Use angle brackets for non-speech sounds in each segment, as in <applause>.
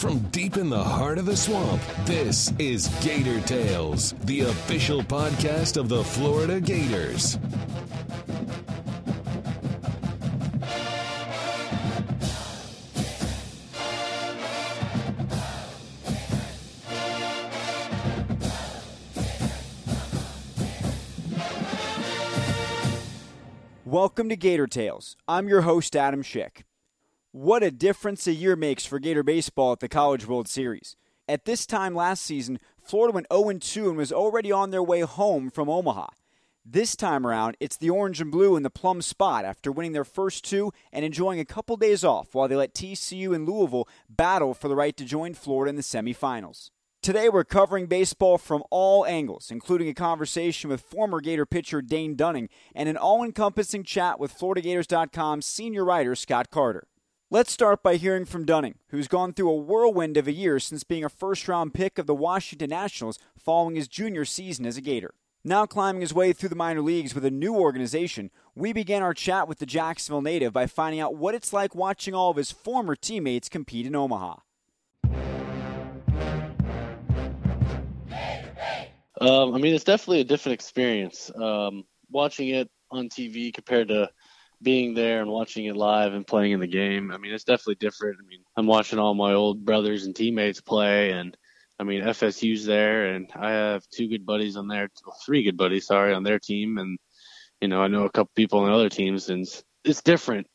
From deep in the heart of the swamp, this is Gator Tales, the official podcast of the Florida Gators. Welcome to Gator Tales. I'm your host, Adam Schick. What a difference a year makes for Gator baseball at the College World Series. At this time last season, Florida went 0 2 and was already on their way home from Omaha. This time around, it's the orange and blue in the plum spot after winning their first two and enjoying a couple days off while they let TCU and Louisville battle for the right to join Florida in the semifinals. Today, we're covering baseball from all angles, including a conversation with former Gator pitcher Dane Dunning and an all encompassing chat with FloridaGators.com senior writer Scott Carter. Let's start by hearing from Dunning, who's gone through a whirlwind of a year since being a first round pick of the Washington Nationals following his junior season as a Gator. Now climbing his way through the minor leagues with a new organization, we began our chat with the Jacksonville native by finding out what it's like watching all of his former teammates compete in Omaha. Um, I mean, it's definitely a different experience. Um, watching it on TV compared to being there and watching it live and playing in the game. I mean, it's definitely different. I mean, I'm watching all my old brothers and teammates play, and I mean, FSU's there, and I have two good buddies on there, three good buddies, sorry, on their team, and you know, I know a couple people on other teams, and it's different.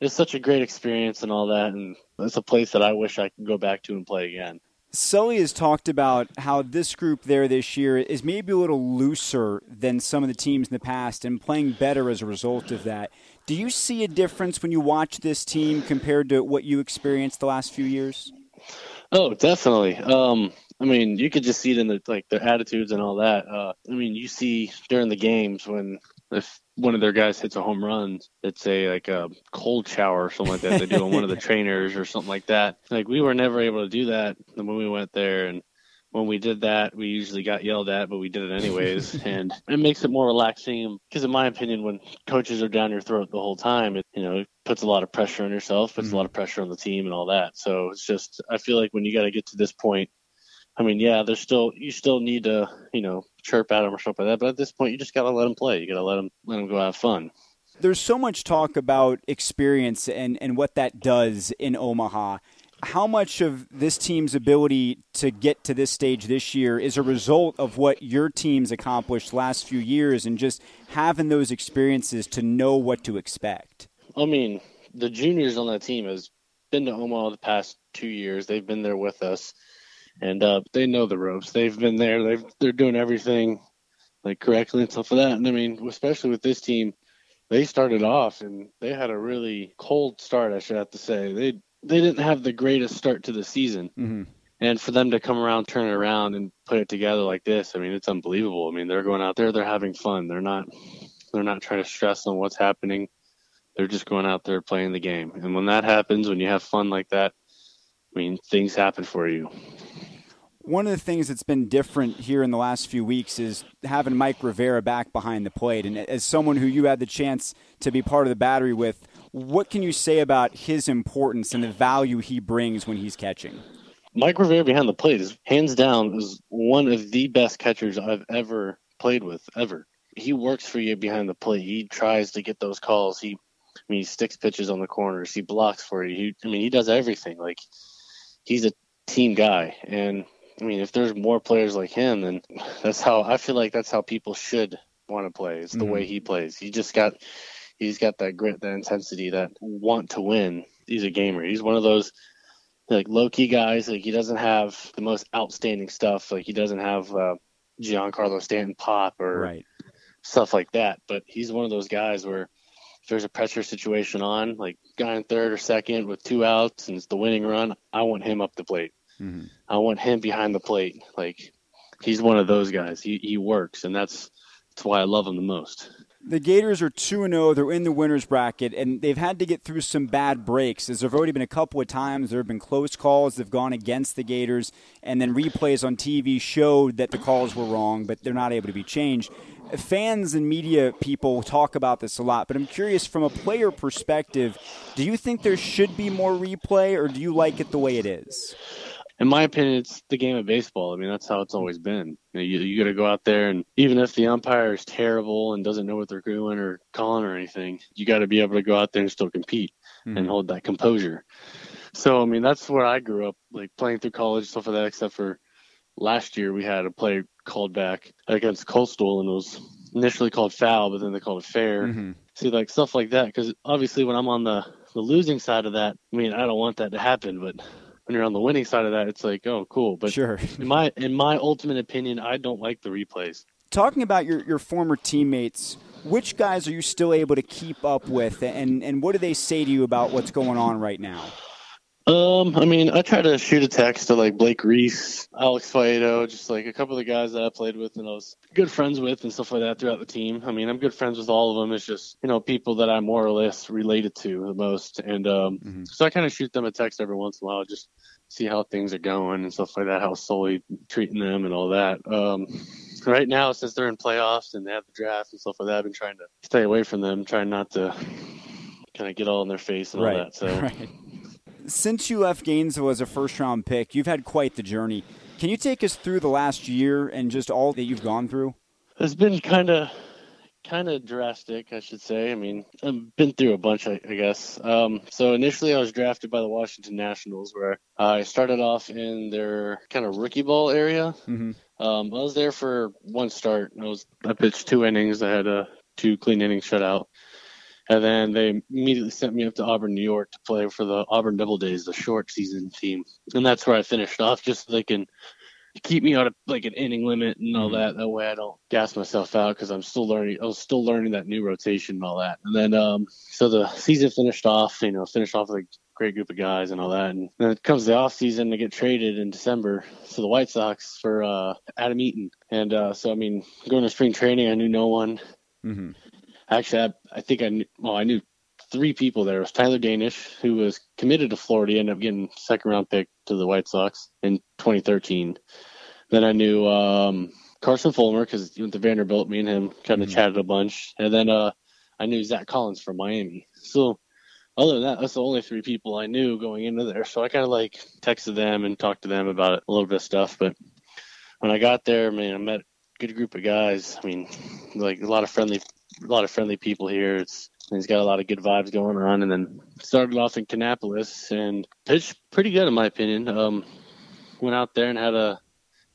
It's such a great experience and all that, and it's a place that I wish I could go back to and play again. Sully has talked about how this group there this year is maybe a little looser than some of the teams in the past and playing better as a result of that. Do you see a difference when you watch this team compared to what you experienced the last few years? Oh, definitely. Um, I mean, you could just see it in the like their attitudes and all that. Uh, I mean, you see during the games when if one of their guys hits a home run, it's a like a cold shower or something like that they do on one of the <laughs> trainers or something like that. Like we were never able to do that when we went there, and when we did that, we usually got yelled at, but we did it anyways, <laughs> and it makes it more relaxing. Because in my opinion, when coaches are down your throat the whole time, it you know it puts a lot of pressure on yourself, puts mm-hmm. a lot of pressure on the team, and all that. So it's just I feel like when you got to get to this point I mean, yeah, there's still you still need to you know chirp at them or something like that. But at this point, you just gotta let them play. You gotta let them let them go have fun. There's so much talk about experience and and what that does in Omaha. How much of this team's ability to get to this stage this year is a result of what your team's accomplished last few years and just having those experiences to know what to expect? I mean, the juniors on that team has been to Omaha the past two years. They've been there with us and uh, they know the ropes. They've been there. They've they're doing everything like correctly and stuff like that. And I mean, especially with this team, they started off and they had a really cold start. I should have to say they they didn't have the greatest start to the season. Mm-hmm. And for them to come around, turn it around, and put it together like this, I mean, it's unbelievable. I mean, they're going out there, they're having fun. They're not they're not trying to stress on what's happening. They're just going out there playing the game. And when that happens, when you have fun like that, I mean, things happen for you. One of the things that's been different here in the last few weeks is having Mike Rivera back behind the plate. And as someone who you had the chance to be part of the battery with, what can you say about his importance and the value he brings when he's catching? Mike Rivera behind the plate is hands down is one of the best catchers I've ever played with ever. He works for you behind the plate. He tries to get those calls. He I mean, he sticks pitches on the corners. He blocks for you. He, I mean, he does everything. Like he's a team guy, and I mean, if there's more players like him, then <laughs> that's how I feel like that's how people should want to play. It's the mm-hmm. way he plays. He just got he's got that grit, that intensity, that want to win. He's a gamer. He's one of those like low key guys. Like he doesn't have the most outstanding stuff. Like he doesn't have uh, Giancarlo Stanton pop or right. stuff like that. But he's one of those guys where if there's a pressure situation on, like guy in third or second with two outs and it's the winning run, I want him up the plate. Mm-hmm. I want him behind the plate. Like he's one of those guys. He he works, and that's that's why I love him the most. The Gators are 2 0. They're in the winner's bracket, and they've had to get through some bad breaks. As there have already been a couple of times, there have been close calls that have gone against the Gators, and then replays on TV showed that the calls were wrong, but they're not able to be changed. Fans and media people talk about this a lot, but I'm curious from a player perspective, do you think there should be more replay, or do you like it the way it is? In my opinion, it's the game of baseball. I mean, that's how it's always been. You, know, you, you got to go out there, and even if the umpire is terrible and doesn't know what they're doing or calling or anything, you got to be able to go out there and still compete mm-hmm. and hold that composure. So, I mean, that's where I grew up, like playing through college, stuff like that. Except for last year, we had a play called back against Coastal, and it was initially called foul, but then they called it fair. Mm-hmm. See, like stuff like that, because obviously, when I'm on the the losing side of that, I mean, I don't want that to happen, but when you're on the winning side of that, it's like, oh, cool. But sure. in my in my ultimate opinion, I don't like the replays. Talking about your, your former teammates, which guys are you still able to keep up with, and and what do they say to you about what's going on right now? Um, I mean, I try to shoot a text to like Blake Reese, Alex Faedo, just like a couple of the guys that I played with and I was good friends with and stuff like that throughout the team. I mean, I'm good friends with all of them. It's just, you know, people that I'm more or less related to the most. And um, mm-hmm. so I kind of shoot them a text every once in a while, just see how things are going and stuff like that, how Sully treating them and all that. Um, right now, since they're in playoffs and they have the draft and stuff like that, I've been trying to stay away from them, trying not to kind of get all in their face and right. all that. So. <laughs> Right since you left Gainesville as a first round pick, you've had quite the journey. Can you take us through the last year and just all that you've gone through? It's been kind of kind of drastic, I should say. I mean, I've been through a bunch, I, I guess. Um, so initially, I was drafted by the Washington Nationals, where I started off in their kind of rookie ball area. Mm-hmm. Um, I was there for one start. I was I pitched two innings. I had a two clean innings shutout. And then they immediately sent me up to Auburn, New York to play for the Auburn Doubledays, the short season team. And that's where I finished off just so they can keep me on of like an inning limit and all mm-hmm. that. That way I don't gas myself out because I'm still learning. I was still learning that new rotation and all that. And then, um, so the season finished off, you know, finished off with a great group of guys and all that. And then it comes the off season to get traded in December to the White Sox for, uh, Adam Eaton. And, uh, so, I mean, going to spring training, I knew no one. Mm-hmm. Actually, I, I think I knew, well, I knew three people there. It was Tyler Danish, who was committed to Florida, he ended up getting second round pick to the White Sox in 2013. Then I knew um, Carson Fulmer because he went to Vanderbilt. Me and him kind of mm-hmm. chatted a bunch, and then uh, I knew Zach Collins from Miami. So other than that, that's the only three people I knew going into there. So I kind of like texted them and talked to them about it, a little bit of stuff. But when I got there, man, I met a good group of guys. I mean, like a lot of friendly a lot of friendly people here. It's he's got a lot of good vibes going on. And then started off in Kannapolis and pitched pretty good in my opinion. Um, went out there and had a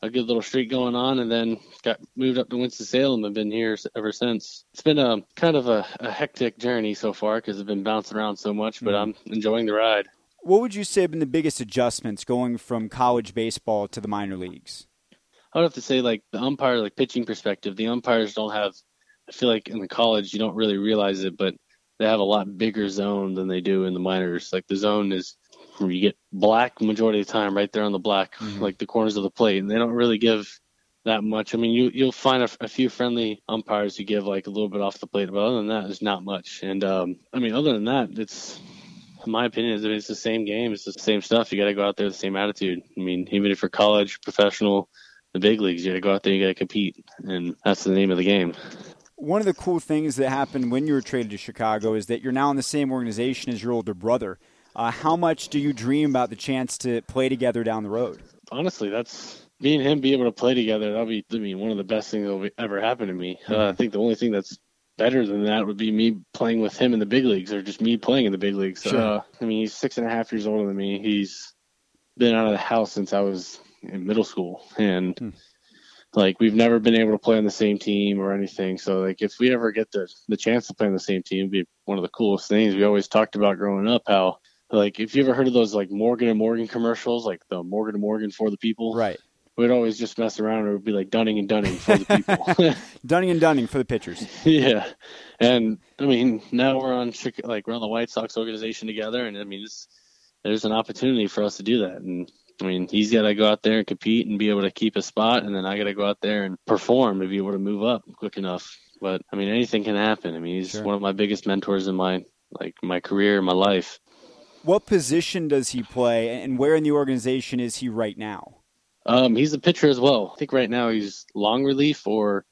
a good little streak going on, and then got moved up to Winston Salem and been here ever since. It's been a kind of a, a hectic journey so far because I've been bouncing around so much, but mm-hmm. I'm enjoying the ride. What would you say have been the biggest adjustments going from college baseball to the minor leagues? I would have to say, like the umpire, like pitching perspective, the umpires don't have I feel like in the college you don't really realize it, but they have a lot bigger zone than they do in the minors. Like the zone is where you get black majority of the time right there on the black, mm-hmm. like the corners of the plate, and they don't really give that much. I mean, you you'll find a, a, few friendly umpires who give like a little bit off the plate, but other than that, it's not much. And um, I mean, other than that, it's in my opinion, it's, it's the same game. It's the same stuff. You got to go out there with the same attitude. I mean, even if you're college, professional, the big leagues, you got to go out there, you got to compete, and that's the name of the game one of the cool things that happened when you were traded to Chicago is that you're now in the same organization as your older brother. Uh, how much do you dream about the chance to play together down the road? Honestly, that's me and him being able to play together. That'll be, I mean, one of the best things that'll ever happen to me. Uh, I think the only thing that's better than that would be me playing with him in the big leagues, or just me playing in the big leagues. Sure. Uh, I mean, he's six and a half years older than me. He's been out of the house since I was in middle school, and. Hmm like we've never been able to play on the same team or anything. So like if we ever get the the chance to play on the same team, it'd be one of the coolest things. We always talked about growing up how like if you ever heard of those like Morgan and Morgan commercials, like the Morgan and Morgan for the people, right? We'd always just mess around. And it would be like Dunning and Dunning for the people. <laughs> <laughs> Dunning and Dunning for the pitchers. yeah, and I mean now we're on like we're on the White Sox organization together, and I mean there's an opportunity for us to do that, and I mean, he's got to go out there and compete and be able to keep a spot, and then I got to go out there and perform to be able to move up quick enough. But I mean, anything can happen. I mean, he's sure. one of my biggest mentors in my like my career, my life. What position does he play, and where in the organization is he right now? Um, he's a pitcher as well. I think right now he's long relief, or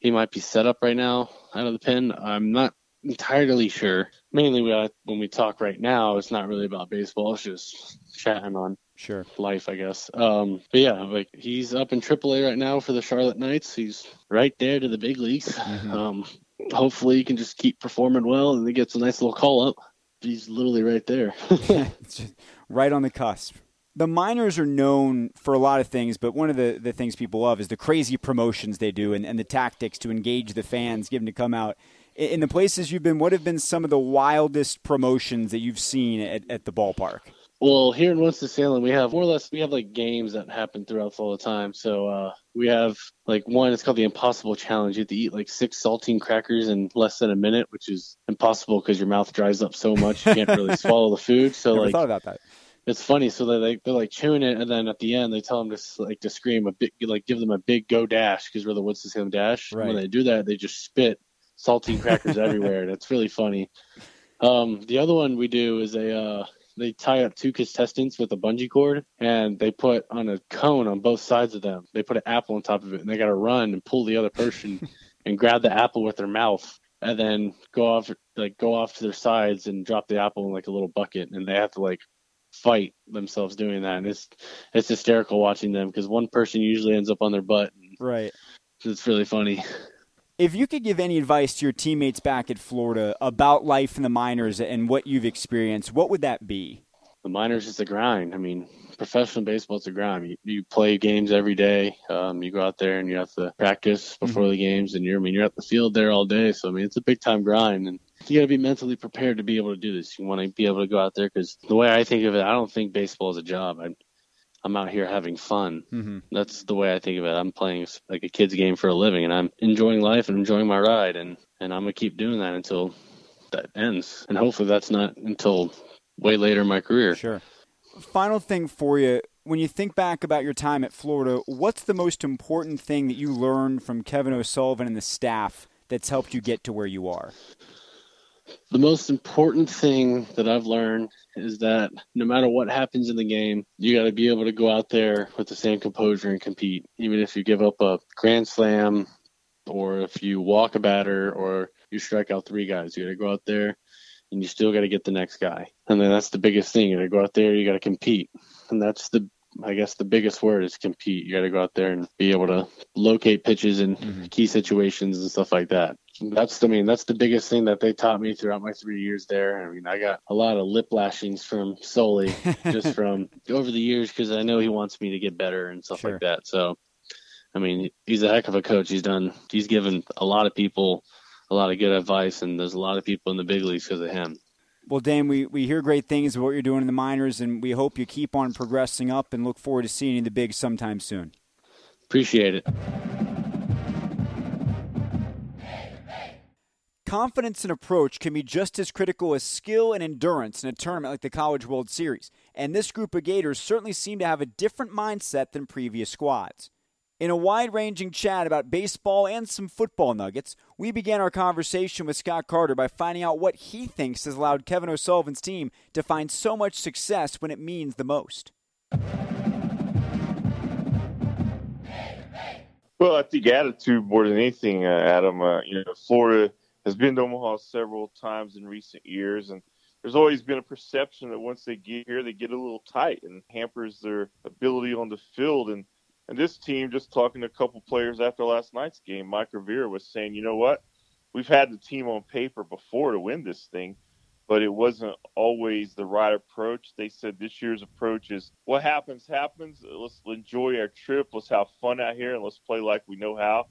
he might be set up right now out of the pen. I'm not entirely sure. Mainly, when we talk right now, it's not really about baseball. It's just chatting on sure life, I guess. Um, but yeah, like he's up in AAA right now for the Charlotte Knights. He's right there to the big leagues. Mm-hmm. Um, hopefully, he can just keep performing well, and he gets a nice little call up. He's literally right there, <laughs> <laughs> right on the cusp. The minors are known for a lot of things, but one of the, the things people love is the crazy promotions they do and, and the tactics to engage the fans, get them to come out in the places you've been, what have been some of the wildest promotions that you've seen at, at the ballpark? Well, here in Winston-Salem, we have more or less we have like games that happen throughout all the time. So uh, we have like one. It's called the Impossible Challenge. You have to eat like six saltine crackers in less than a minute, which is impossible because your mouth dries up so much you can't really <laughs> swallow the food. So Never like thought about that. It's funny. So they like they're like chewing it, and then at the end they tell them to like to scream a big like give them a big go dash because we're the Winston-Salem dash. Right. When they do that, they just spit saltine crackers everywhere, and it's really funny. Um, the other one we do is a uh, they tie up two contestants with a bungee cord, and they put on a cone on both sides of them. They put an apple on top of it, and they got to run and pull the other person <laughs> and grab the apple with their mouth, and then go off like go off to their sides and drop the apple in like a little bucket, and they have to like fight themselves doing that, and it's it's hysterical watching them because one person usually ends up on their butt. right. It's really funny. <laughs> If you could give any advice to your teammates back at Florida about life in the minors and what you've experienced, what would that be? The minors is a grind. I mean, professional baseball is a grind. You, you play games every day. Um, you go out there and you have to practice before mm-hmm. the games, and you're I mean you're at the field there all day. So I mean it's a big time grind, and you got to be mentally prepared to be able to do this. You want to be able to go out there because the way I think of it, I don't think baseball is a job. I, I'm out here having fun. Mm-hmm. That's the way I think of it. I'm playing like a kid's game for a living, and I'm enjoying life and enjoying my ride, and and I'm gonna keep doing that until that ends, and hopefully that's not until way later in my career. Sure. Final thing for you. When you think back about your time at Florida, what's the most important thing that you learned from Kevin O'Sullivan and the staff that's helped you get to where you are? The most important thing that I've learned is that no matter what happens in the game, you got to be able to go out there with the same composure and compete. Even if you give up a grand slam, or if you walk a batter, or you strike out three guys, you got to go out there and you still got to get the next guy. And then that's the biggest thing. You got to go out there, you got to compete. And that's the I guess the biggest word is compete. You got to go out there and be able to locate pitches in mm-hmm. key situations and stuff like that. That's I mean that's the biggest thing that they taught me throughout my three years there. I mean I got a lot of lip lashings from Sully <laughs> just from over the years because I know he wants me to get better and stuff sure. like that. So I mean he's a heck of a coach. He's done he's given a lot of people a lot of good advice and there's a lot of people in the big leagues because of him. Well, Dane, we, we hear great things about what you're doing in the minors, and we hope you keep on progressing up and look forward to seeing you in the big sometime soon. Appreciate it. Confidence and approach can be just as critical as skill and endurance in a tournament like the College World Series, and this group of Gators certainly seem to have a different mindset than previous squads. In a wide ranging chat about baseball and some football nuggets, we began our conversation with Scott Carter by finding out what he thinks has allowed Kevin O'Sullivan's team to find so much success when it means the most. Well, I think attitude more than anything, uh, Adam. Uh, you know, Florida has been to Omaha several times in recent years, and there's always been a perception that once they get here, they get a little tight and hampers their ability on the field. And and this team, just talking to a couple players after last night's game, Mike Rivera was saying, you know what? We've had the team on paper before to win this thing, but it wasn't always the right approach. They said this year's approach is what happens, happens. Let's enjoy our trip. Let's have fun out here and let's play like we know how.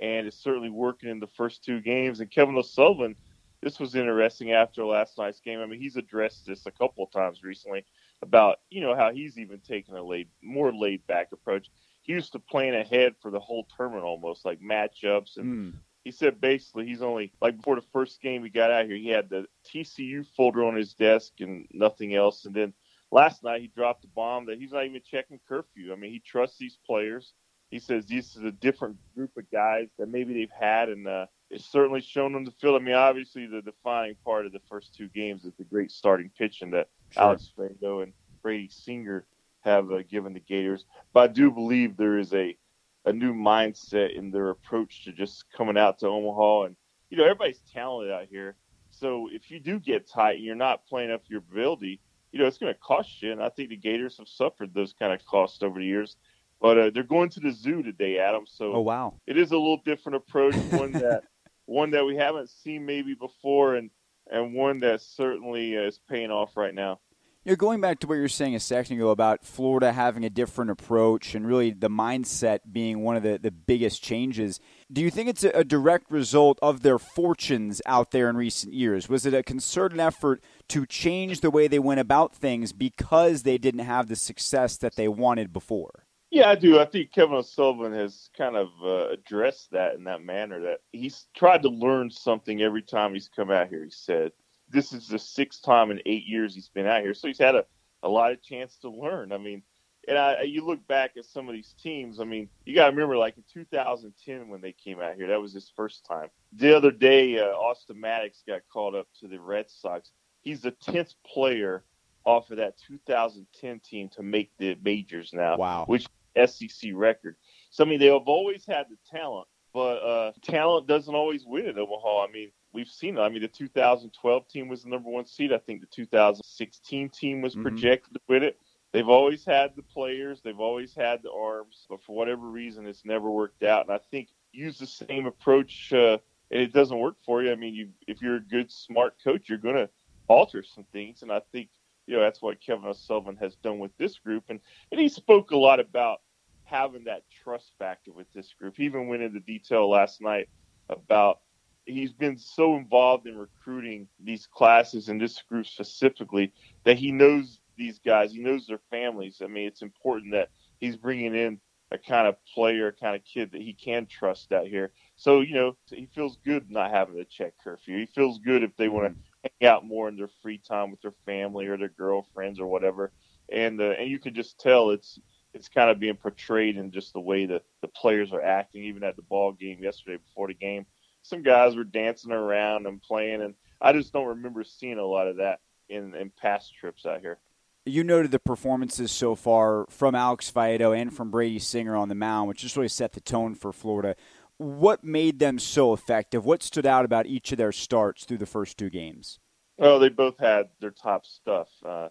And it's certainly working in the first two games. And Kevin O'Sullivan, this was interesting after last night's game. I mean, he's addressed this a couple of times recently about, you know, how he's even taken a laid, more laid back approach he used to plan ahead for the whole tournament almost like matchups and mm. he said basically he's only like before the first game he got out here he had the TCU folder on his desk and nothing else and then last night he dropped a bomb that he's not even checking curfew. I mean, he trusts these players. He says this is a different group of guys that maybe they've had, and uh, it's certainly shown on the field. I mean, obviously the defining part of the first two games is the great starting pitching that sure. Alex Faedo and Brady Singer have uh, given the Gators. But I do believe there is a a new mindset in their approach to just coming out to Omaha. And you know, everybody's talented out here. So if you do get tight and you're not playing up your ability, you know, it's going to cost you. And I think the Gators have suffered those kind of costs over the years. But uh, they're going to the zoo today, Adam. So oh wow, it is a little different approach, one <laughs> that one that we haven't seen maybe before, and and one that certainly is paying off right now. You know, going back to what you were saying a second ago about Florida having a different approach and really the mindset being one of the, the biggest changes, do you think it's a, a direct result of their fortunes out there in recent years? Was it a concerted effort to change the way they went about things because they didn't have the success that they wanted before? Yeah, I do. I think Kevin O'Sullivan has kind of uh, addressed that in that manner that he's tried to learn something every time he's come out here. He said, this is the sixth time in eight years he's been out here. So he's had a, a lot of chance to learn. I mean, and I, you look back at some of these teams. I mean, you got to remember, like in 2010 when they came out here, that was his first time. The other day, uh, Austin Maddox got called up to the Red Sox. He's the 10th player off of that 2010 team to make the majors now. Wow. Which SEC record. So I mean, they have always had the talent, but uh, talent doesn't always win at Omaha. I mean, we've seen it. I mean, the 2012 team was the number one seed. I think the 2016 team was mm-hmm. projected to win it. They've always had the players, they've always had the arms, but for whatever reason, it's never worked out. And I think use the same approach, uh, and it doesn't work for you. I mean, you if you're a good, smart coach, you're going to alter some things, and I think you know that's what Kevin O'Sullivan has done with this group, and and he spoke a lot about having that trust factor with this group. He even went into detail last night about he's been so involved in recruiting these classes and this group specifically that he knows these guys. He knows their families. I mean, it's important that he's bringing in a kind of player, a kind of kid that he can trust out here. So, you know, he feels good not having to check curfew. He feels good if they want to hang out more in their free time with their family or their girlfriends or whatever. And uh, and you can just tell it's it's kind of being portrayed in just the way that the players are acting. Even at the ball game yesterday before the game, some guys were dancing around and playing, and I just don't remember seeing a lot of that in in past trips out here. You noted the performances so far from Alex Faedo and from Brady Singer on the mound, which just really set the tone for Florida. What made them so effective? What stood out about each of their starts through the first two games? Oh, they both had their top stuff. Uh,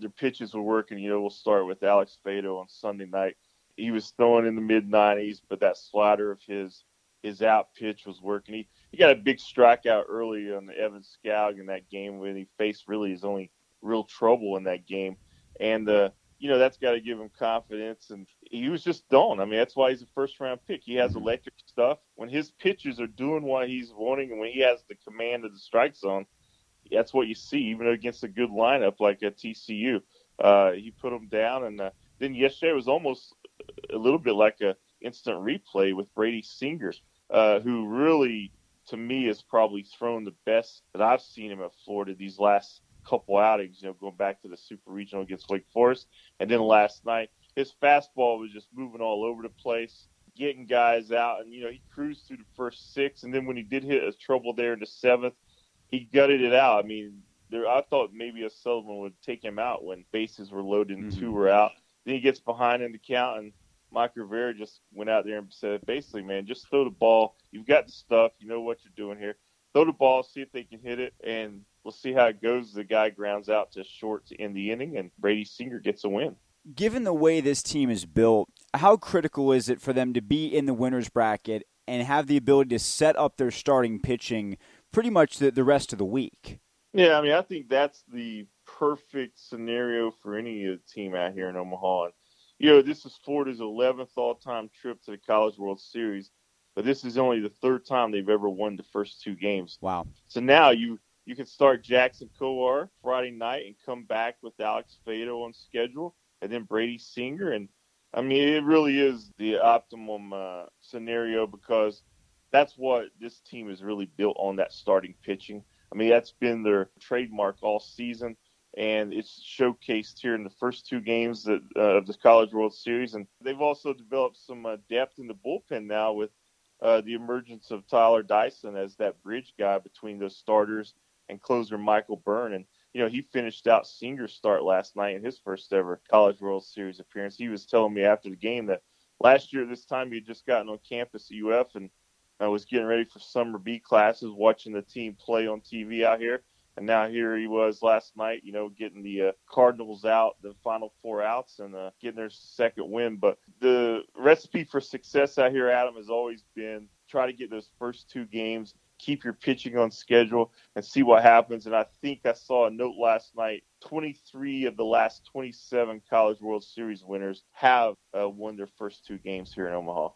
their pitches were working. You know, we'll start with Alex Faedo on Sunday night. He was throwing in the mid 90s, but that slider of his his out pitch was working. He he got a big strikeout early on the Evan Skoug in that game when he faced really his only real trouble in that game, and uh, you know that's got to give him confidence. And he was just done. I mean, that's why he's a first round pick. He has mm-hmm. electric stuff. When his pitches are doing what he's wanting, and when he has the command of the strike zone, that's what you see, even against a good lineup like at TCU. Uh, he put them down, and uh, then yesterday was almost a little bit like a instant replay with Brady Singer, uh, who really, to me, has probably thrown the best that I've seen him at Florida these last couple outings. You know, going back to the Super Regional against Wake Forest, and then last night, his fastball was just moving all over the place, getting guys out, and you know he cruised through the first six, and then when he did hit a trouble there in the seventh, he gutted it out. I mean, there, I thought maybe O'Sullivan would take him out when bases were loaded and mm-hmm. two were out. Then he gets behind in the count, and Mike Rivera just went out there and said, basically, man, just throw the ball. You've got the stuff. You know what you're doing here. Throw the ball, see if they can hit it, and we'll see how it goes. The guy grounds out to short to end the inning, and Brady Singer gets a win. Given the way this team is built, how critical is it for them to be in the winner's bracket and have the ability to set up their starting pitching pretty much the, the rest of the week. Yeah, I mean, I think that's the perfect scenario for any team out here in Omaha. And, you know, this is Florida's 11th all time trip to the College World Series, but this is only the third time they've ever won the first two games. Wow. So now you you can start Jackson Kowar Friday night and come back with Alex Faedo on schedule, and then Brady Singer. And I mean, it really is the optimum uh, scenario because that's what this team is really built on that starting pitching. I mean, that's been their trademark all season. and it's showcased here in the first two games that, uh, of the College World Series. And they've also developed some uh, depth in the bullpen now with uh, the emergence of Tyler Dyson as that bridge guy between those starters and closer Michael Byrne. And you know, he finished out Singer's start last night in his first ever College World Series appearance. He was telling me after the game that last year this time he had just gotten on campus at UF and I was getting ready for summer B classes, watching the team play on TV out here. And now here he was last night, you know, getting the uh, Cardinals out, the final four outs, and uh, getting their second win. But the recipe for success out here, Adam, has always been try to get those first two games, keep your pitching on schedule, and see what happens. And I think I saw a note last night 23 of the last 27 College World Series winners have uh, won their first two games here in Omaha.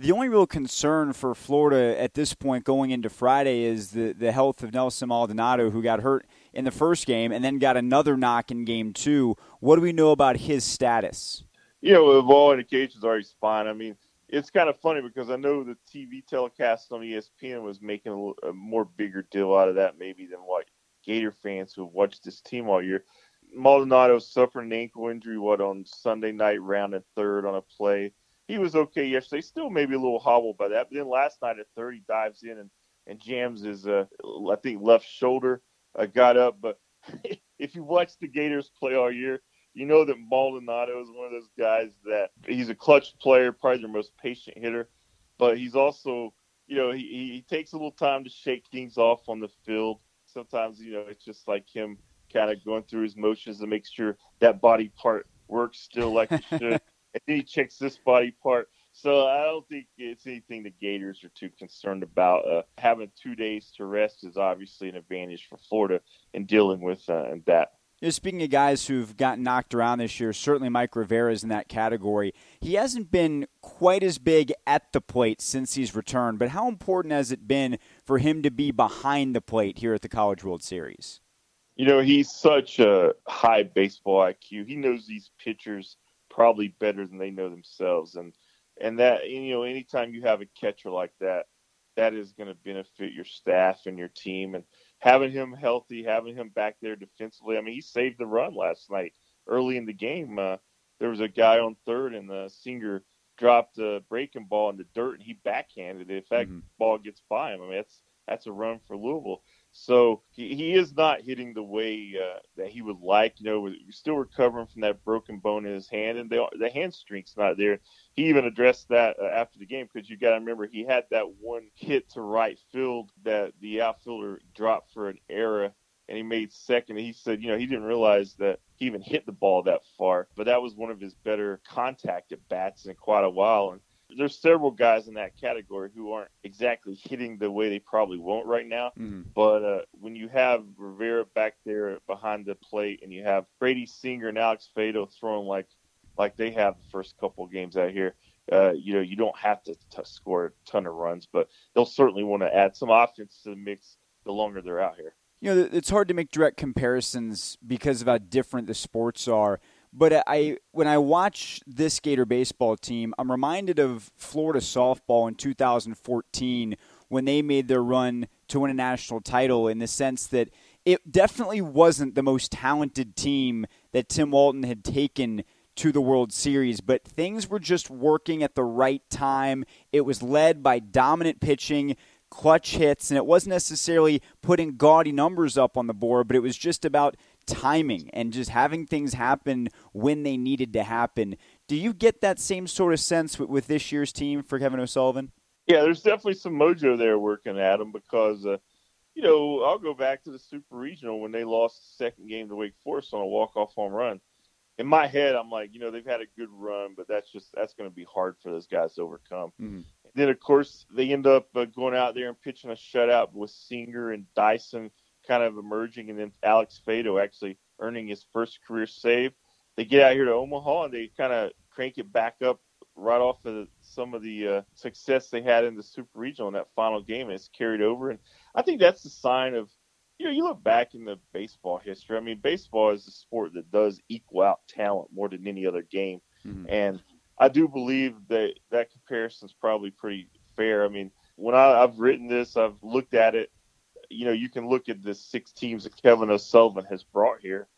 The only real concern for Florida at this point going into Friday is the, the health of Nelson Maldonado, who got hurt in the first game and then got another knock in game two. What do we know about his status? You know, all indications are he's fine. I mean, it's kind of funny because I know the TV telecast on ESPN was making a, a more bigger deal out of that maybe than what Gator fans who have watched this team all year. Maldonado suffered an ankle injury, what, on Sunday night, round and third on a play he was okay yesterday. Still maybe a little hobbled by that. But then last night at 30 dives in and, and jams his, uh, I think, left shoulder. Uh, got up. But <laughs> if you watch the Gators play all year, you know that Maldonado is one of those guys that he's a clutch player, probably their most patient hitter. But he's also, you know, he, he takes a little time to shake things off on the field. Sometimes, you know, it's just like him kind of going through his motions to make sure that body part works still like it <laughs> should. He checks this body part. So I don't think it's anything the Gators are too concerned about. Uh, having two days to rest is obviously an advantage for Florida in dealing with uh, that. You know, speaking of guys who've gotten knocked around this year, certainly Mike Rivera is in that category. He hasn't been quite as big at the plate since he's returned, but how important has it been for him to be behind the plate here at the College World Series? You know, he's such a high baseball IQ. He knows these pitchers – probably better than they know themselves. And and that you know, anytime you have a catcher like that, that is going to benefit your staff and your team. And having him healthy, having him back there defensively. I mean, he saved the run last night early in the game. Uh, there was a guy on third, and the Singer dropped a breaking ball in the dirt, and he backhanded it. If that mm-hmm. ball gets by him, I mean, that's that's a run for Louisville. So he, he is not hitting the way uh, that he would like. You know, still recovering from that broken bone in his hand, and the, the hand strength's not there. He even addressed that uh, after the game because you got to remember he had that one hit to right field that the outfielder dropped for an error, and he made second. And he said, you know, he didn't realize that he even hit the ball that far, but that was one of his better contact at bats in quite a while. And there's several guys in that category who aren't exactly hitting the way they probably won't right now. Mm-hmm. But uh, when you have Rivera back there behind the plate, and you have Brady Singer and Alex Faedo throwing like like they have the first couple games out here, uh, you know, you don't have to t- score a ton of runs, but they'll certainly want to add some offense to the mix the longer they're out here. You know, it's hard to make direct comparisons because of how different the sports are. But I, when I watch this Gator baseball team, I'm reminded of Florida softball in 2014 when they made their run to win a national title. In the sense that it definitely wasn't the most talented team that Tim Walton had taken to the World Series, but things were just working at the right time. It was led by dominant pitching clutch hits, and it wasn't necessarily putting gaudy numbers up on the board, but it was just about timing and just having things happen when they needed to happen. Do you get that same sort of sense with, with this year's team for Kevin O'Sullivan? Yeah, there's definitely some mojo there working at them because, uh, you know, I'll go back to the Super Regional when they lost the second game to Wake Forest on a walk-off home run. In my head, I'm like, you know, they've had a good run, but that's just that's going to be hard for those guys to overcome. Mm-hmm. Then, of course, they end up uh, going out there and pitching a shutout with Singer and Dyson kind of emerging, and then Alex Faedo actually earning his first career save. They get out here to Omaha and they kind of crank it back up right off of the, some of the uh, success they had in the Super Regional in that final game, and it's carried over. And I think that's the sign of, you know, you look back in the baseball history. I mean, baseball is a sport that does equal out talent more than any other game, mm-hmm. and I do believe that that comparison is probably pretty fair. I mean, when I, I've written this, I've looked at it you know, you can look at the six teams that Kevin O'Sullivan has brought here,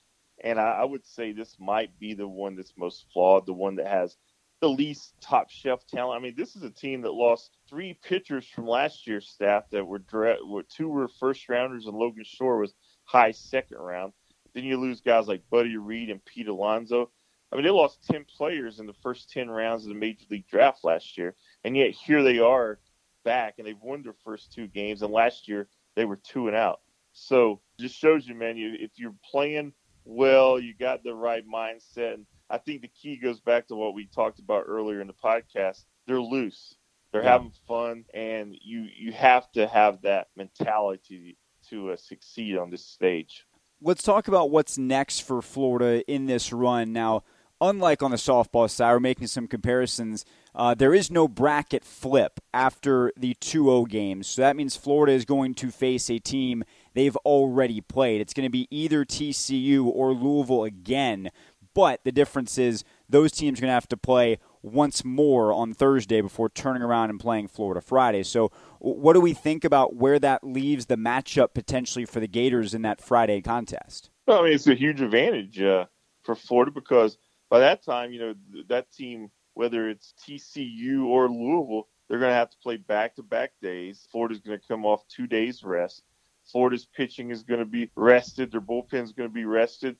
And I, I would say this might be the one that's most flawed, the one that has the least top shelf talent. I mean, this is a team that lost three pitchers from last year's staff that were, were two were first rounders, and Logan Shore was high second round. Then you lose guys like Buddy Reed and Pete Alonso. I mean, they lost 10 players in the first 10 rounds of the Major League Draft last year. And yet here they are back, and they've won their first two games. And last year they were two and out. So just shows you, man, you, if you're playing well, you got the right mindset. And I think the key goes back to what we talked about earlier in the podcast. They're loose. They're yeah. having fun, and you you have to have that mentality to uh, succeed on this stage. Let's talk about what's next for Florida in this run. Now, unlike on the softball side, we're making some comparisons. Uh, there is no bracket flip after the 2 0 games. So that means Florida is going to face a team they've already played. It's going to be either TCU or Louisville again. But the difference is those teams are going to have to play once more on Thursday before turning around and playing Florida Friday. So, what do we think about where that leaves the matchup potentially for the Gators in that Friday contest? Well, I mean, it's a huge advantage uh, for Florida because by that time, you know, that team, whether it's TCU or Louisville, they're going to have to play back to back days. Florida's going to come off two days rest. Florida's pitching is going to be rested. Their bullpen is going to be rested.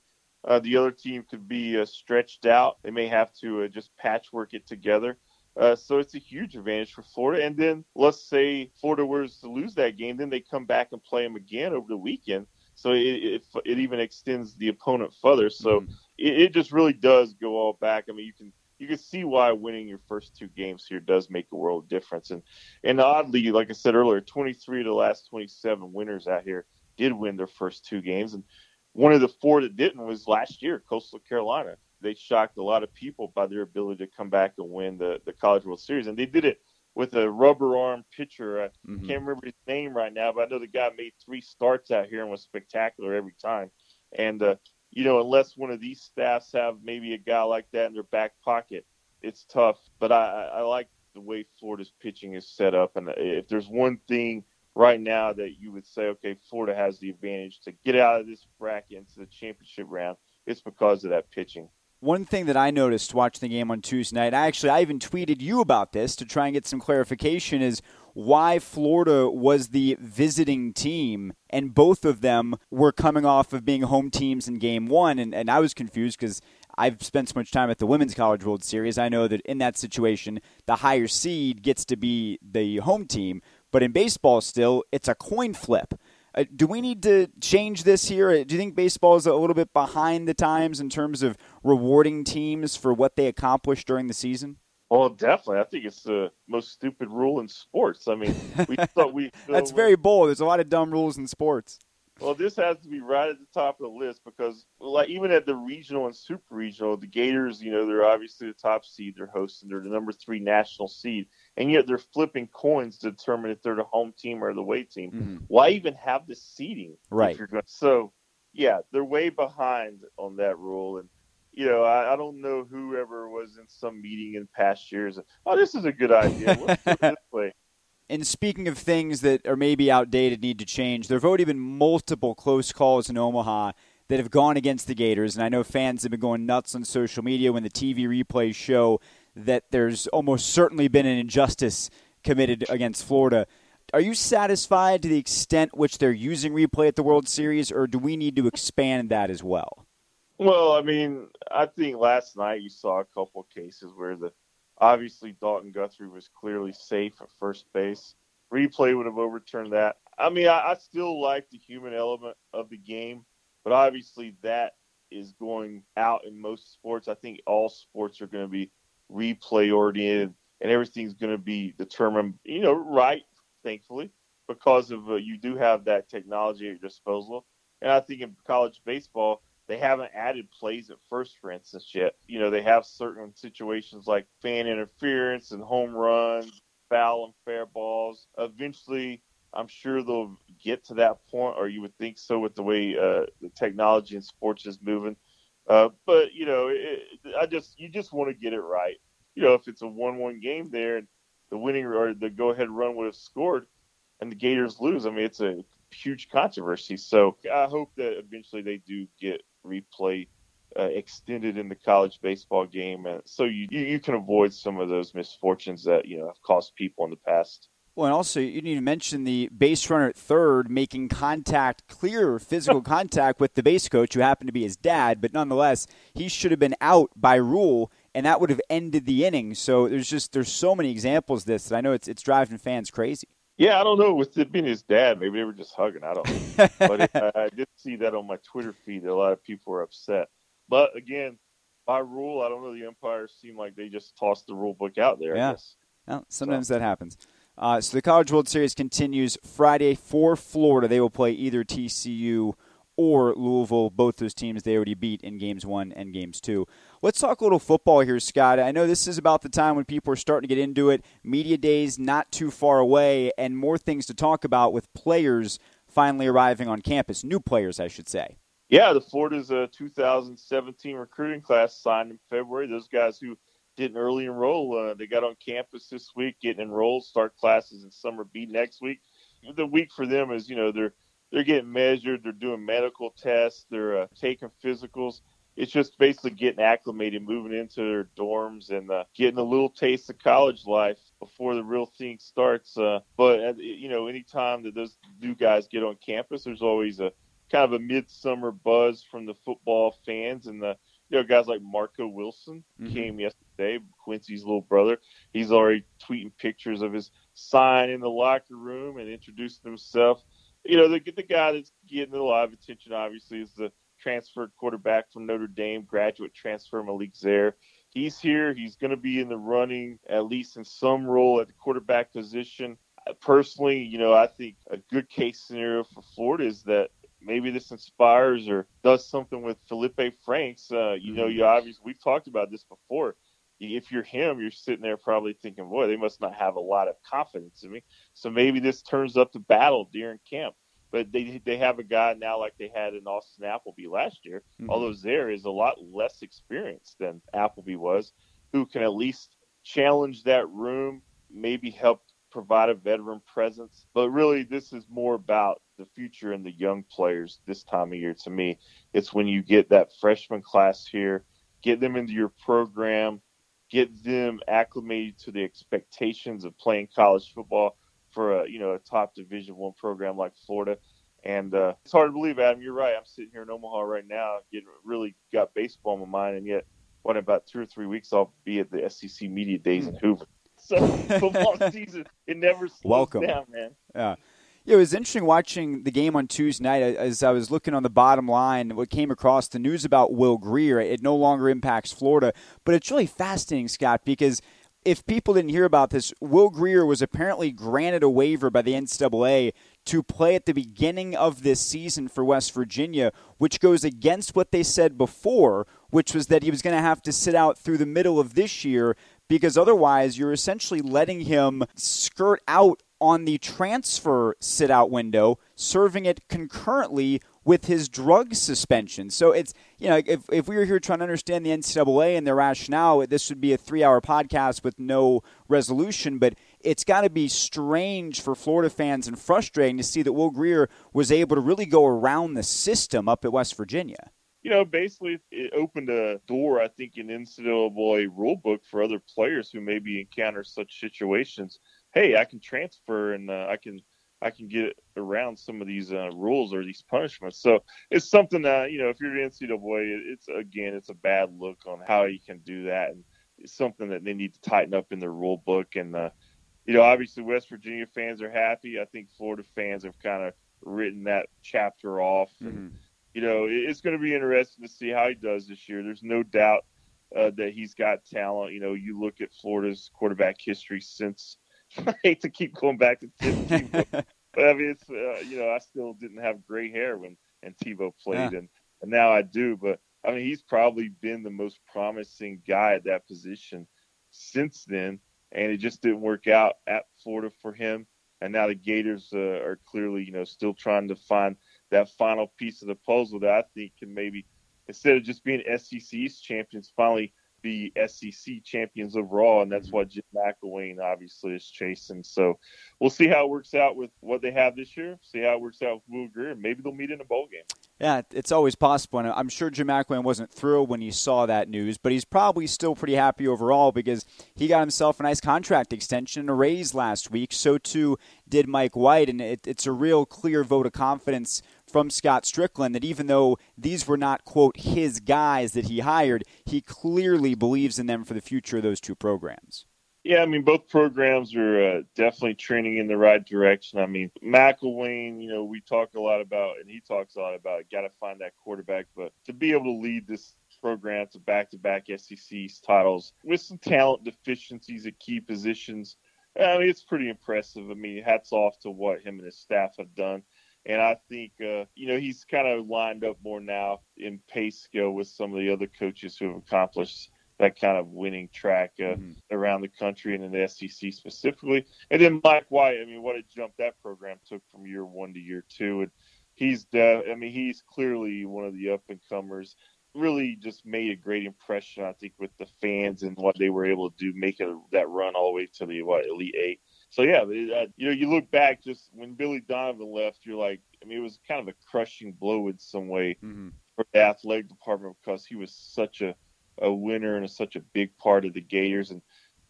Uh, the other team could be uh, stretched out. They may have to uh, just patchwork it together. Uh, so it's a huge advantage for Florida. And then let's say Florida were to lose that game, then they come back and play them again over the weekend. So it, it, it even extends the opponent further. So mm-hmm. It, it just really does go all back. I mean, you can you can see why winning your first two games here does make a world difference. And and oddly, like I said earlier, 23 of the last 27 winners out here did win their first two games, and one of the four that didn't was last year, Coastal Carolina. They shocked a lot of people by their ability to come back and win the the College World Series, and they did it with a rubber arm pitcher. I mm-hmm. can't remember his name right now, but I know the guy made three starts out here and was spectacular every time. And uh, you know, unless one of these staffs have maybe a guy like that in their back pocket, it's tough. But I, I like the way Florida's pitching is set up, and if there's one thing right now that you would say, okay, Florida has the advantage to get out of this bracket into the championship round, it's because of that pitching. One thing that I noticed watching the game on Tuesday night, I actually, I even tweeted you about this to try and get some clarification, is why Florida was the visiting team, and both of them were coming off of being home teams in game one. And, and I was confused because I've spent so much time at the Women's College World Series. I know that in that situation, the higher seed gets to be the home team. But in baseball, still, it's a coin flip. Uh, do we need to change this here? Uh, do you think baseball is a little bit behind the times in terms of rewarding teams for what they accomplished during the season? Well, definitely. I think it's the most stupid rule in sports. I mean, we <laughs> thought we. That's very bold. There's a lot of dumb rules in sports. Well, this has to be right at the top of the list because, like, even at the regional and super regional, the Gators, you know, they're obviously the top seed. They're hosting. They're the number three national seed, and yet they're flipping coins to determine if they're the home team or the away team. Mm-hmm. Why even have the seeding? Right. Going, so, yeah, they're way behind on that rule, and you know, I, I, don't know whoever was in some meeting in past years. Oh, this is a good idea. Let's do this <laughs> way. And speaking of things that are maybe outdated, need to change, there have already been multiple close calls in Omaha that have gone against the Gators. And I know fans have been going nuts on social media when the TV replays show that there's almost certainly been an injustice committed against Florida. Are you satisfied to the extent which they're using replay at the World Series, or do we need to expand that as well? Well, I mean, I think last night you saw a couple cases where the Obviously, Dalton Guthrie was clearly safe at first base. Replay would have overturned that. I mean, I, I still like the human element of the game, but obviously that is going out in most sports. I think all sports are going to be replay oriented, and everything's going to be determined, you know, right. Thankfully, because of uh, you do have that technology at your disposal, and I think in college baseball they haven't added plays at first, for instance, yet. You know, they have certain situations like fan interference and home runs, foul and fair balls. Eventually, I'm sure they'll get to that point, or you would think so with the way uh, the technology in sports is moving. Uh, but you know, it, I just you just want to get it right. You know, if it's a one-one game there and the winning or the go-ahead run would have scored, and the Gators lose, I mean, it's a huge controversy. So I hope that eventually they do get replay uh, extended in the college baseball game, and so you you can avoid some of those misfortunes that you know have cost people in the past. Well, and also you need to mention the base runner at third making contact, clear physical <laughs> contact with the base coach, who happened to be his dad, but nonetheless, he should have been out by rule, and that would have ended the inning. So there's just there's so many examples of this that I know it's it's driving fans crazy. Yeah, I don't know. With it being his dad, maybe they were just hugging. I don't know. but <laughs> I, I did see that on my Twitter feed. That a lot of people were upset. But again, by rule, I don't know. The umpires seem like they just tossed the rule book out there. Yeah. Well, sometimes so. that happens. Uh, so the College World Series continues Friday for Florida. They will play either TCU or Louisville. Both those teams they already beat in games one and games two. Let's talk a little football here, Scott. I know this is about the time when people are starting to get into it. Media days not too far away, and more things to talk about with players finally arriving on campus. New players, I should say. Yeah, the Florida's a 2017 recruiting class signed in February. Those guys who didn't early enroll. Uh, they got on campus this week, getting enrolled, start classes in summer B next week. The week for them is, you know, they're they're getting measured, they're doing medical tests, they're uh, taking physicals. It's just basically getting acclimated, moving into their dorms, and uh, getting a little taste of college life before the real thing starts. Uh, but uh, you know, anytime that those new guys get on campus, there's always a kind of a midsummer buzz from the football fans and the you know, guys like Marco Wilson mm-hmm. came yesterday, Quincy's little brother. He's already tweeting pictures of his sign in the locker room and introducing himself. You know, the, the guy that's getting a lot of attention, obviously, is the transfer quarterback from Notre Dame, graduate transfer Malik Zaire. He's here. He's going to be in the running, at least in some role at the quarterback position. Personally, you know, I think a good case scenario for Florida is that maybe this inspires or does something with Felipe Franks. Uh, you know, you mm-hmm. obviously we've talked about this before. If you're him, you're sitting there probably thinking, "Boy, they must not have a lot of confidence in me." So maybe this turns up the battle during camp. But they they have a guy now like they had in Austin Appleby last year, mm-hmm. although Zaire is a lot less experienced than Appleby was, who can at least challenge that room, maybe help provide a veteran presence. But really, this is more about the future and the young players this time of year to me. It's when you get that freshman class here, get them into your program, get them acclimated to the expectations of playing college football for a you know a top division one program like Florida. And uh, it's hard to believe, Adam. You're right. I'm sitting here in Omaha right now, getting really got baseball in my mind, and yet, what about two or three weeks, I'll be at the SEC media days in Hoover. So <laughs> football season, it never slows Welcome. down, man. Yeah. Yeah, it was interesting watching the game on Tuesday night uh, as I was looking on the bottom line. What came across the news about Will Grier, it no longer impacts Florida, but it's really fascinating, Scott, because if people didn't hear about this, Will Grier was apparently granted a waiver by the NCAA to play at the beginning of this season for West Virginia, which goes against what they said before, which was that he was going to have to sit out through the middle of this year because otherwise you're essentially letting him skirt out on the transfer sit out window, serving it concurrently with his drug suspension. So it's, you know, if, if we were here trying to understand the NCAA and their rationale, this would be a three hour podcast with no resolution. But it's got to be strange for Florida fans and frustrating to see that Will Grier was able to really go around the system up at West Virginia you know, basically it opened a door, I think, in NCAA rule book for other players who maybe encounter such situations. Hey, I can transfer and uh, I can I can get around some of these uh, rules or these punishments. So it's something that you know, if you're NCAA, it's again, it's a bad look on how you can do that, and it's something that they need to tighten up in their rule book. And uh, you know, obviously, West Virginia fans are happy. I think Florida fans have kind of written that chapter off. Mm-hmm. And, you know, it's going to be interesting to see how he does this year. There's no doubt uh, that he's got talent. You know, you look at Florida's quarterback history since. <laughs> I hate to keep going back to Tim <laughs> Tebow, but I mean, it's uh, you know, I still didn't have gray hair when and Tebow played, yeah. and and now I do. But I mean, he's probably been the most promising guy at that position since then, and it just didn't work out at Florida for him. And now the Gators uh, are clearly, you know, still trying to find that final piece of the puzzle that I think can maybe, instead of just being SEC East champions, finally be SEC champions overall, and that's mm-hmm. what Jim McElwain obviously is chasing. So we'll see how it works out with what they have this year. See how it works out with Will Grier. Maybe they'll meet in a bowl game. Yeah, it's always possible. And I'm sure Jim McElwain wasn't thrilled when he saw that news, but he's probably still pretty happy overall because he got himself a nice contract extension and a raise last week. So too did Mike White. And it, it's a real clear vote of confidence from Scott Stricklin that even though these were not, quote, his guys that he hired, he clearly believes in them for the future of those two programs. Yeah, I mean, both programs are uh, definitely trending in the right direction. I mean, McElwain, you know, we talk a lot about, and he talks a lot about, got to find that quarterback. But to be able to lead this program to back to back SEC titles with some talent deficiencies at key positions, I mean, it's pretty impressive. I mean, hats off to what him and his staff have done. And I think, uh, you know, he's kind of lined up more now in pace scale with some of the other coaches who have accomplished that kind of winning track uh, mm-hmm. around the country and in the SEC specifically. And then Mike White, I mean, what a jump that program took from year one to year two. And he's, de- I mean, he's clearly one of the up and comers. Really, just made a great impression, I think, with the fans and what they were able to do, making that run all the way to the what Elite Eight. So yeah, uh, you know, you look back just when Billy Donovan left, you're like, I mean, it was kind of a crushing blow in some way mm-hmm. for the athletic department because he was such a a winner and such a big part of the Gators. And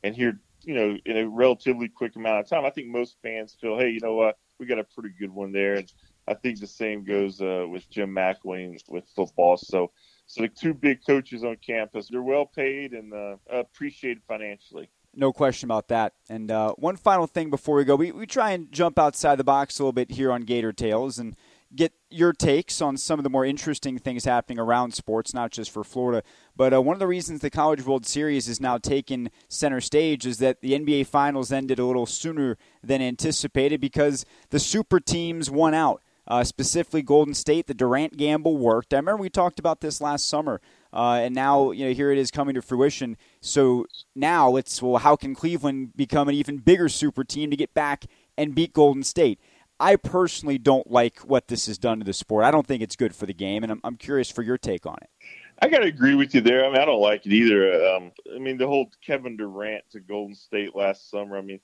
and here, you know, in a relatively quick amount of time, I think most fans feel, hey, you know what, we got a pretty good one there. And I think the same goes uh, with Jim McElwain with football. So, so the two big coaches on campus, they're well paid and uh, appreciated financially. No question about that. And uh, one final thing before we go, we, we try and jump outside the box a little bit here on Gator Tales. And get your takes on some of the more interesting things happening around sports, not just for Florida. But uh, one of the reasons the College World Series is now taken center stage is that the NBA Finals ended a little sooner than anticipated because the super teams won out. Uh, specifically, Golden State, the Durant gamble worked. I remember we talked about this last summer, uh, and now you know here it is coming to fruition. So now it's well, how can Cleveland become an even bigger super team to get back and beat Golden State? I personally don't like what this has done to the sport. I don't think it's good for the game, and I'm, I'm curious for your take on it. I got to agree with you there. I mean, I don't like it either. Um, I mean, the whole Kevin Durant to Golden State last summer. I mean,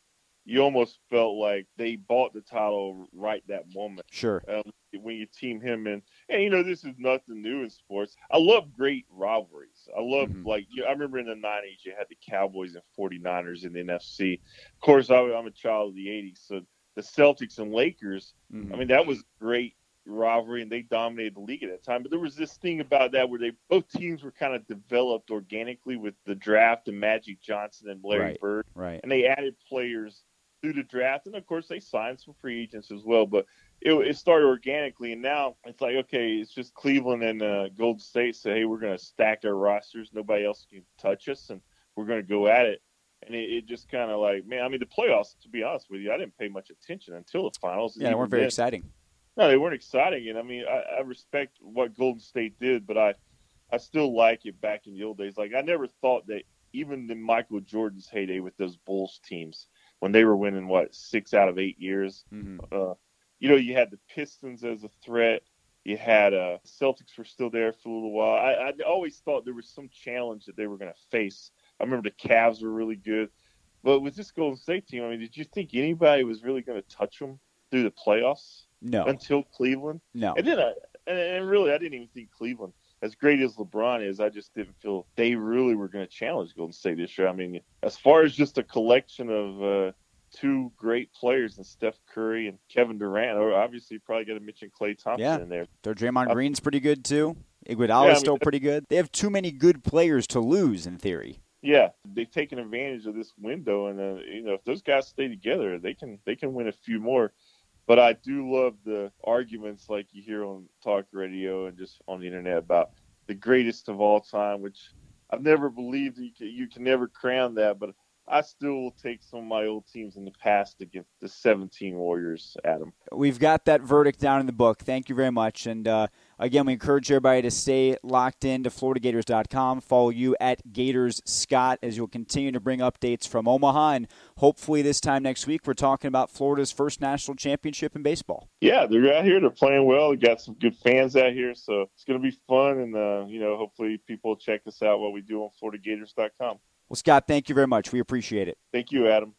you almost felt like they bought the title right that moment. Sure. Um, when you team him in, and you know, this is nothing new in sports. I love great rivalries. I love mm-hmm. like you I remember in the '90s you had the Cowboys and 49ers in the NFC. Of course, I, I'm a child of the '80s, so the Celtics and Lakers. Mm-hmm. I mean, that was great rivalry, and they dominated the league at that time. But there was this thing about that where they both teams were kind of developed organically with the draft and Magic Johnson and Larry right, Bird, right? And they added players through the draft, and of course they signed some free agents as well. But it, it started organically, and now it's like okay, it's just Cleveland and uh, Golden State say, hey, we're going to stack our rosters, nobody else can touch us, and we're going to go at it and it, it just kind of like, man, I mean, the playoffs. To be honest with you, I didn't pay much attention until the finals. Yeah, they weren't very then. exciting. No, they weren't exciting, and I mean, I, I respect what Golden State did, but I, I still like it back in the old days. Like I never thought that even in Michael Jordan's heyday with those Bulls teams when they were winning what six out of eight years. Mm-hmm. Uh, you know, you had the Pistons as a threat. You had uh, Celtics were still there for a little while. I, I always thought there was some challenge that they were going to face I remember the Cavs were really good. But with this Golden State team, I mean, did you think anybody was really going to touch them through the playoffs? No. Until Cleveland? No. And then, I, and, and really, I didn't even think Cleveland, as great as LeBron is, I just didn't feel they really were going to challenge Golden State this year. I mean, as far as just a collection of uh, two great players and Steph Curry and Kevin Durant, or obviously, probably got to mention Klay Thompson yeah. in there. Their Draymond Green's pretty good too. Iguodala yeah, I mean, still pretty good. They have too many good players to lose in theory. Yeah, they've taken advantage of this window, and uh, you know if those guys stay together, they can they can win a few more. But I do love the arguments like you hear on talk radio and just on the internet about the greatest of all time, which I've never believed you can, you can never crown that, but I still will take some of my old teams in the past to against the 17 Warriors, Adam. We've got that verdict down in the book. Thank you very much. And uh, again, we encourage everybody to stay locked in to FloridaGators.com. Follow you at Gators Scott as you'll continue to bring updates from Omaha. And hopefully, this time next week, we're talking about Florida's first national championship in baseball. Yeah, they're out here. They're playing well. We got some good fans out here. So it's going to be fun. And, uh, you know, hopefully people check us out what we do on FloridaGators.com. Well, Scott, thank you very much. We appreciate it. Thank you, Adam.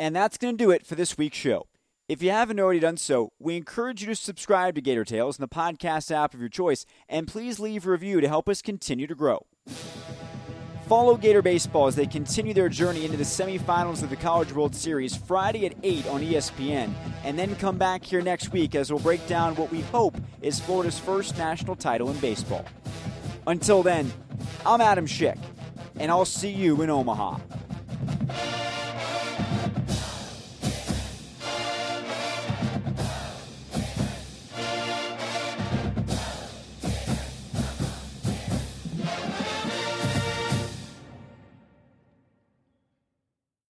And that's going to do it for this week's show. If you haven't already done so, we encourage you to subscribe to Gator Tales in the podcast app of your choice, and please leave a review to help us continue to grow. Follow Gator Baseball as they continue their journey into the semifinals of the College World Series Friday at 8 on ESPN, and then come back here next week as we'll break down what we hope is Florida's first national title in baseball. Until then, I'm Adam Schick, and I'll see you in Omaha.